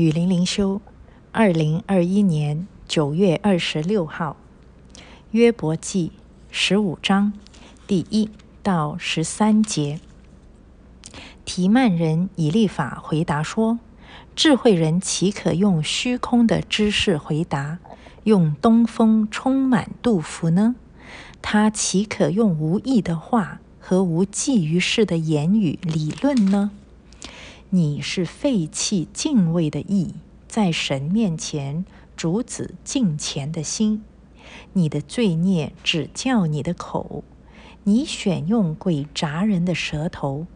雨林灵修，二零二一年九月二十六号，约伯记十五章第一到十三节。提曼人以立法回答说：“智慧人岂可用虚空的知识回答，用东风充满杜甫呢？他岂可用无意的话和无济于事的言语理论呢？”你是废弃敬畏的意，在神面前主子敬虔的心。你的罪孽只叫你的口，你选用鬼杂人的舌头，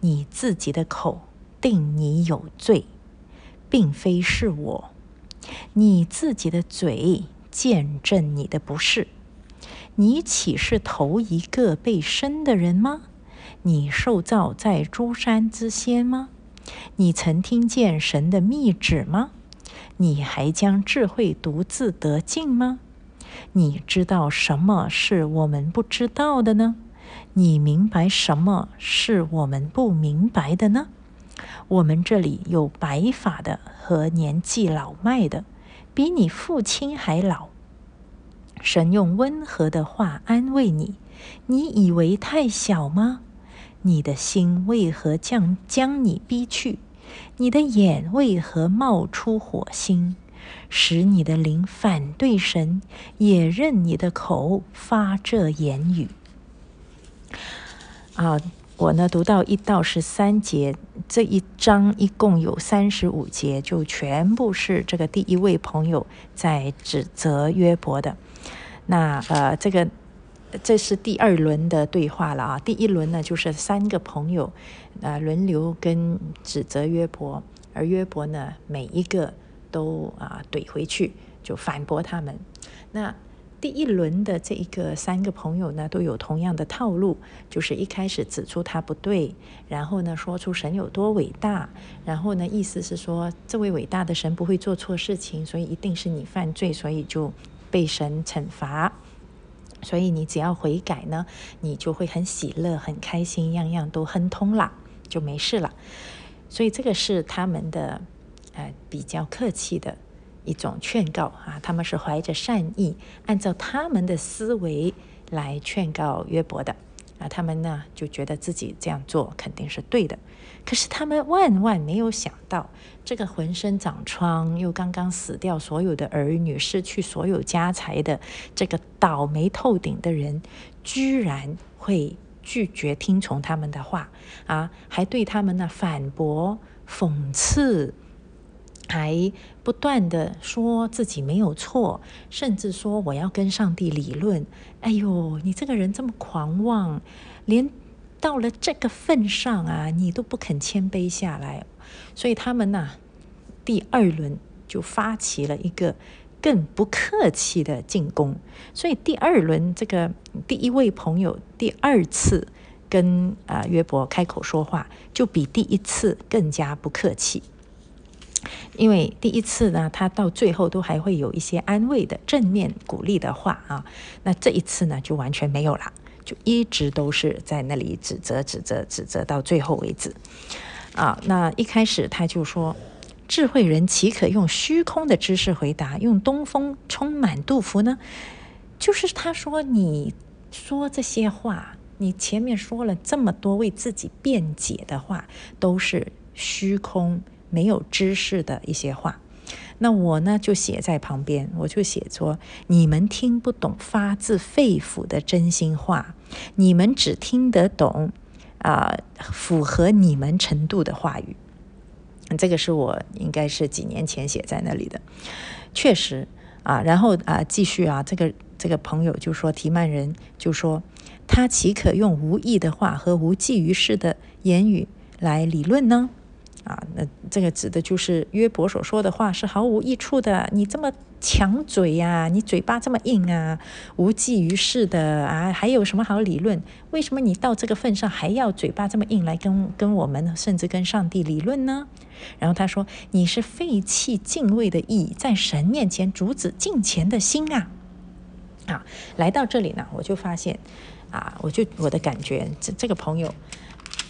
你自己的口定你有罪，并非是我。你自己的嘴见证你的不是。你岂是头一个被生的人吗？你受造在诸山之先吗？你曾听见神的密旨吗？你还将智慧独自得尽吗？你知道什么是我们不知道的呢？你明白什么是我们不明白的呢？我们这里有白发的和年纪老迈的，比你父亲还老。神用温和的话安慰你，你以为太小吗？你的心为何将将你逼去？你的眼为何冒出火星，使你的灵反对神，也任你的口发这言语？啊，我呢读到一到十三节，这一章一共有三十五节，就全部是这个第一位朋友在指责约伯的。那呃，这个。这是第二轮的对话了啊！第一轮呢，就是三个朋友，呃，轮流跟指责约伯，而约伯呢，每一个都啊怼回去，就反驳他们。那第一轮的这一个三个朋友呢，都有同样的套路，就是一开始指出他不对，然后呢，说出神有多伟大，然后呢，意思是说这位伟大的神不会做错事情，所以一定是你犯罪，所以就被神惩罚。所以你只要悔改呢，你就会很喜乐、很开心，样样都亨通啦，就没事了。所以这个是他们的呃比较客气的一种劝告啊，他们是怀着善意，按照他们的思维来劝告约伯的。啊，他们呢就觉得自己这样做肯定是对的，可是他们万万没有想到，这个浑身长疮又刚刚死掉所有的儿女、失去所有家财的这个倒霉透顶的人，居然会拒绝听从他们的话啊，还对他们呢反驳、讽刺。还不断的说自己没有错，甚至说我要跟上帝理论。哎呦，你这个人这么狂妄，连到了这个份上啊，你都不肯谦卑下来。所以他们呐，第二轮就发起了一个更不客气的进攻。所以第二轮这个第一位朋友第二次跟啊约伯开口说话，就比第一次更加不客气。因为第一次呢，他到最后都还会有一些安慰的、正面鼓励的话啊。那这一次呢，就完全没有了，就一直都是在那里指责、指责、指责到最后为止。啊，那一开始他就说：“智慧人岂可用虚空的知识回答，用东风充满杜甫呢？”就是他说：“你说这些话，你前面说了这么多为自己辩解的话，都是虚空。”没有知识的一些话，那我呢就写在旁边，我就写说：你们听不懂发自肺腑的真心话，你们只听得懂啊符合你们程度的话语。这个是我应该是几年前写在那里的，确实啊。然后啊，继续啊，这个这个朋友就说提曼人就说他岂可用无意的话和无济于事的言语来理论呢？啊，那这个指的就是约伯所说的话是毫无益处的。你这么强嘴呀，你嘴巴这么硬啊，无济于事的啊，还有什么好理论？为什么你到这个份上还要嘴巴这么硬来跟跟我们，甚至跟上帝理论呢？然后他说：“你是废弃敬畏的意，在神面前阻止敬虔的心啊！”啊，来到这里呢，我就发现，啊，我就我的感觉，这这个朋友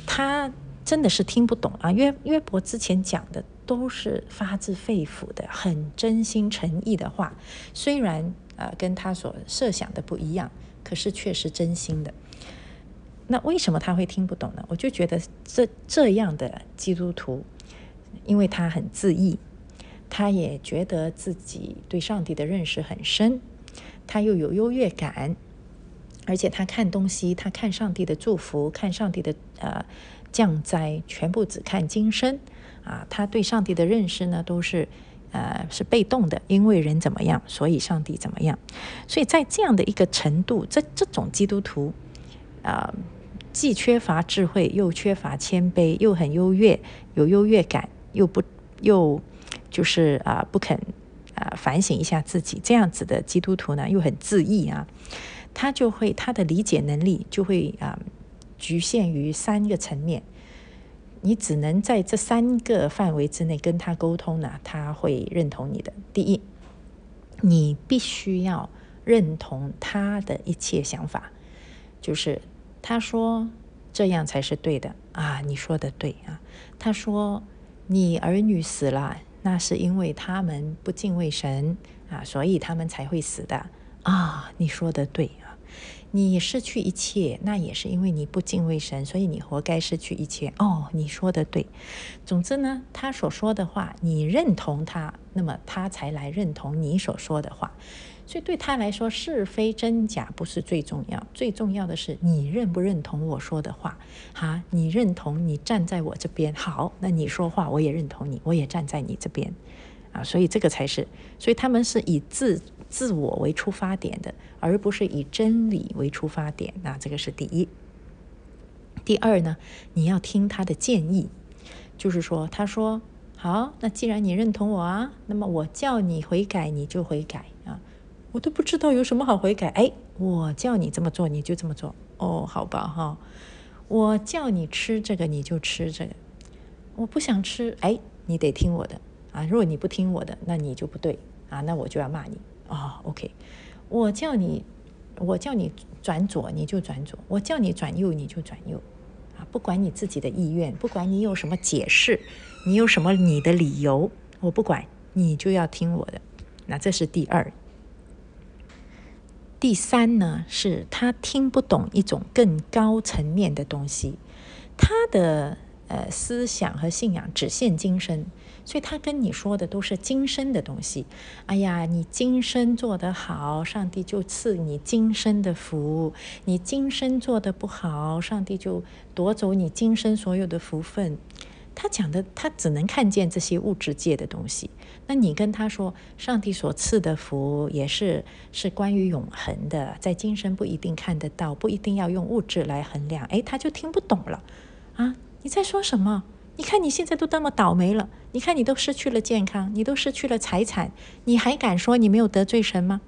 他。真的是听不懂啊！约约伯之前讲的都是发自肺腑的、很真心诚意的话。虽然呃跟他所设想的不一样，可是却是真心的。那为什么他会听不懂呢？我就觉得这这样的基督徒，因为他很自意，他也觉得自己对上帝的认识很深，他又有优越感。而且他看东西，他看上帝的祝福，看上帝的呃降灾，全部只看今生啊。他对上帝的认识呢，都是呃是被动的，因为人怎么样，所以上帝怎么样。所以在这样的一个程度，这这种基督徒啊，既缺乏智慧，又缺乏谦卑，又很优越，有优越感，又不又就是啊不肯啊反省一下自己，这样子的基督徒呢，又很自义啊。他就会他的理解能力就会啊局限于三个层面，你只能在这三个范围之内跟他沟通呢，他会认同你的。第一，你必须要认同他的一切想法，就是他说这样才是对的啊，你说的对啊。他说你儿女死了，那是因为他们不敬畏神啊，所以他们才会死的啊，你说的对。你失去一切，那也是因为你不敬畏神，所以你活该失去一切。哦，你说的对。总之呢，他所说的话，你认同他，那么他才来认同你所说的话。所以对他来说，是非真假不是最重要，最重要的是你认不认同我说的话。哈，你认同，你站在我这边，好，那你说话我也认同你，我也站在你这边。啊，所以这个才是，所以他们是以自。自我为出发点的，而不是以真理为出发点。那这个是第一。第二呢，你要听他的建议，就是说，他说好，那既然你认同我啊，那么我叫你悔改，你就悔改啊。我都不知道有什么好悔改。哎，我叫你这么做，你就这么做。哦，好吧哈。我叫你吃这个，你就吃这个。我不想吃，哎，你得听我的啊。如果你不听我的，那你就不对啊，那我就要骂你。啊，OK，我叫你，我叫你转左，你就转左；我叫你转右，你就转右。啊，不管你自己的意愿，不管你有什么解释，你有什么你的理由，我不管，你就要听我的。那这是第二。第三呢，是他听不懂一种更高层面的东西，他的呃思想和信仰只限今生。所以他跟你说的都是今生的东西。哎呀，你今生做得好，上帝就赐你今生的福；你今生做得不好，上帝就夺走你今生所有的福分。他讲的，他只能看见这些物质界的东西。那你跟他说，上帝所赐的福也是是关于永恒的，在今生不一定看得到，不一定要用物质来衡量。哎，他就听不懂了。啊，你在说什么？你看你现在都那么倒霉了，你看你都失去了健康，你都失去了财产，你还敢说你没有得罪神吗？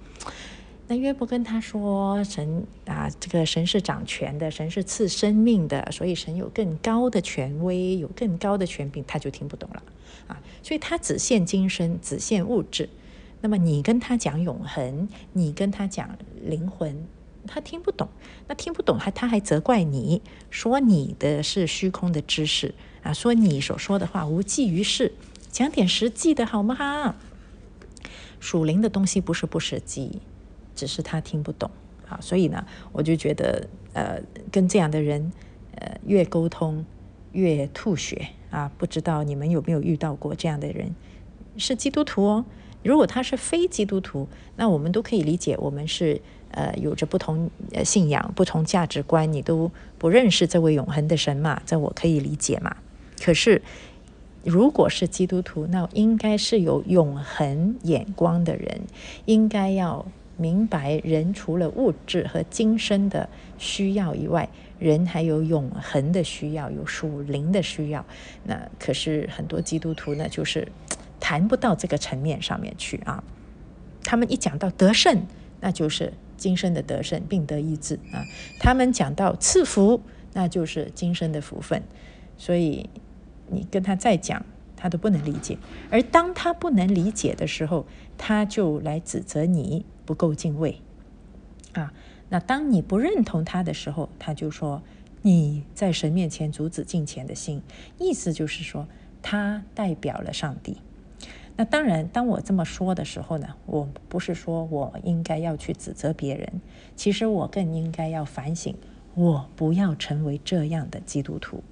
那约伯跟他说，神啊，这个神是掌权的，神是赐生命的，所以神有更高的权威，有更高的权柄，他就听不懂了啊。所以他只限今生，只限物质。那么你跟他讲永恒，你跟他讲灵魂，他听不懂。那听不懂还他还责怪你说你的是虚空的知识。啊，说你所说的话无济于事，讲点实际的好吗？属灵的东西不是不实际，只是他听不懂啊。所以呢，我就觉得，呃，跟这样的人，呃，越沟通越吐血啊。不知道你们有没有遇到过这样的人？是基督徒哦。如果他是非基督徒，那我们都可以理解，我们是呃有着不同信仰、不同价值观，你都不认识这位永恒的神嘛？这我可以理解嘛？可是，如果是基督徒，那应该是有永恒眼光的人，应该要明白，人除了物质和今生的需要以外，人还有永恒的需要，有属灵的需要。那可是很多基督徒呢，就是谈不到这个层面上面去啊。他们一讲到得胜，那就是今生的得胜，并得医治啊。他们讲到赐福，那就是今生的福分。所以。你跟他再讲，他都不能理解。而当他不能理解的时候，他就来指责你不够敬畏啊。那当你不认同他的时候，他就说你在神面前阻止敬虔的心，意思就是说他代表了上帝。那当然，当我这么说的时候呢，我不是说我应该要去指责别人，其实我更应该要反省，我不要成为这样的基督徒。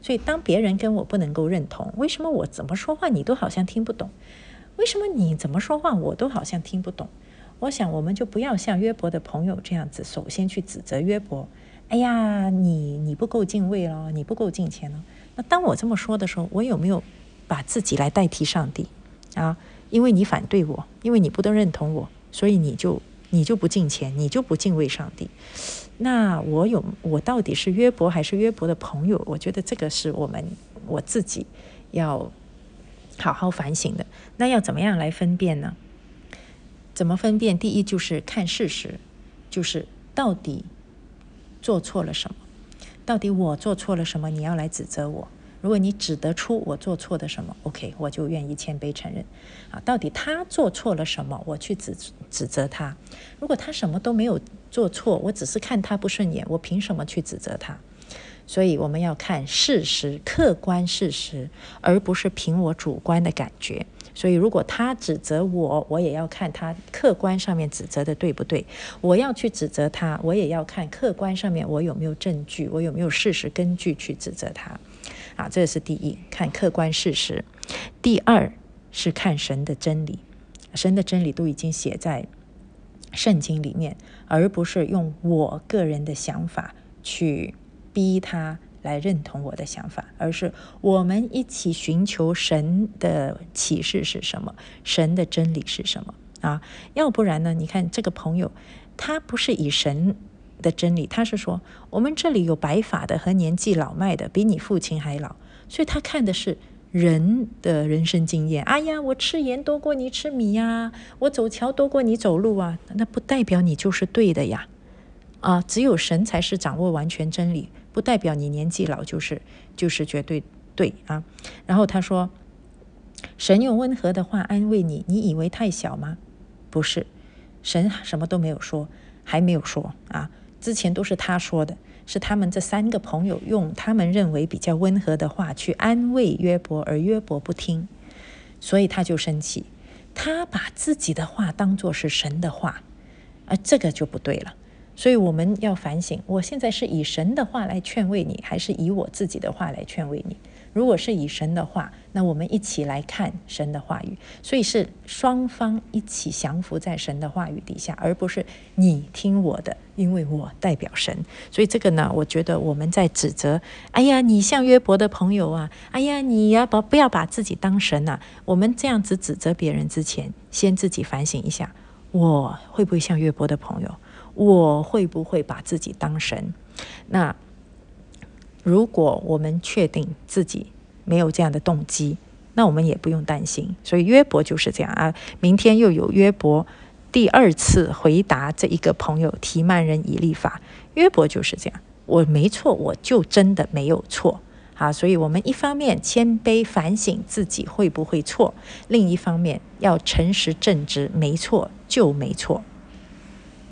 所以，当别人跟我不能够认同，为什么我怎么说话你都好像听不懂？为什么你怎么说话我都好像听不懂？我想，我们就不要像约伯的朋友这样子，首先去指责约伯。哎呀，你你不够敬畏了，你不够敬虔了。那当我这么说的时候，我有没有把自己来代替上帝？啊，因为你反对我，因为你不都认同我，所以你就你就不敬虔，你就不敬畏上帝。那我有我到底是约伯还是约伯的朋友？我觉得这个是我们我自己要好好反省的。那要怎么样来分辨呢？怎么分辨？第一就是看事实，就是到底做错了什么，到底我做错了什么？你要来指责我。如果你指得出我做错的什么，OK，我就愿意谦卑承认。啊，到底他做错了什么，我去指指责他。如果他什么都没有做错，我只是看他不顺眼，我凭什么去指责他？所以我们要看事实，客观事实，而不是凭我主观的感觉。所以如果他指责我，我也要看他客观上面指责的对不对。我要去指责他，我也要看客观上面我有没有证据，我有没有事实根据去指责他。啊，这是第一，看客观事实；第二是看神的真理，神的真理都已经写在圣经里面，而不是用我个人的想法去逼他来认同我的想法，而是我们一起寻求神的启示是什么，神的真理是什么啊？要不然呢？你看这个朋友，他不是以神。的真理，他是说，我们这里有白发的和年纪老迈的，比你父亲还老，所以他看的是人的人生经验。哎呀，我吃盐多过你吃米呀，我走桥多过你走路啊，那不代表你就是对的呀。啊，只有神才是掌握完全真理，不代表你年纪老就是就是绝对对啊。然后他说，神用温和的话安慰你，你以为太小吗？不是，神什么都没有说，还没有说啊。之前都是他说的，是他们这三个朋友用他们认为比较温和的话去安慰约伯，而约伯不听，所以他就生气。他把自己的话当作是神的话，而这个就不对了。所以我们要反省：我现在是以神的话来劝慰你，还是以我自己的话来劝慰你？如果是以神的话，那我们一起来看神的话语，所以是双方一起降服在神的话语底下，而不是你听我的，因为我代表神。所以这个呢，我觉得我们在指责，哎呀，你像约伯的朋友啊，哎呀，你要把不要把自己当神呐？我们这样子指责别人之前，先自己反省一下，我会不会像约伯的朋友？我会不会把自己当神？那？如果我们确定自己没有这样的动机，那我们也不用担心。所以约伯就是这样啊。明天又有约伯第二次回答这一个朋友提曼人以立法，约伯就是这样。我没错，我就真的没有错啊。所以我们一方面谦卑反省自己会不会错，另一方面要诚实正直，没错就没错。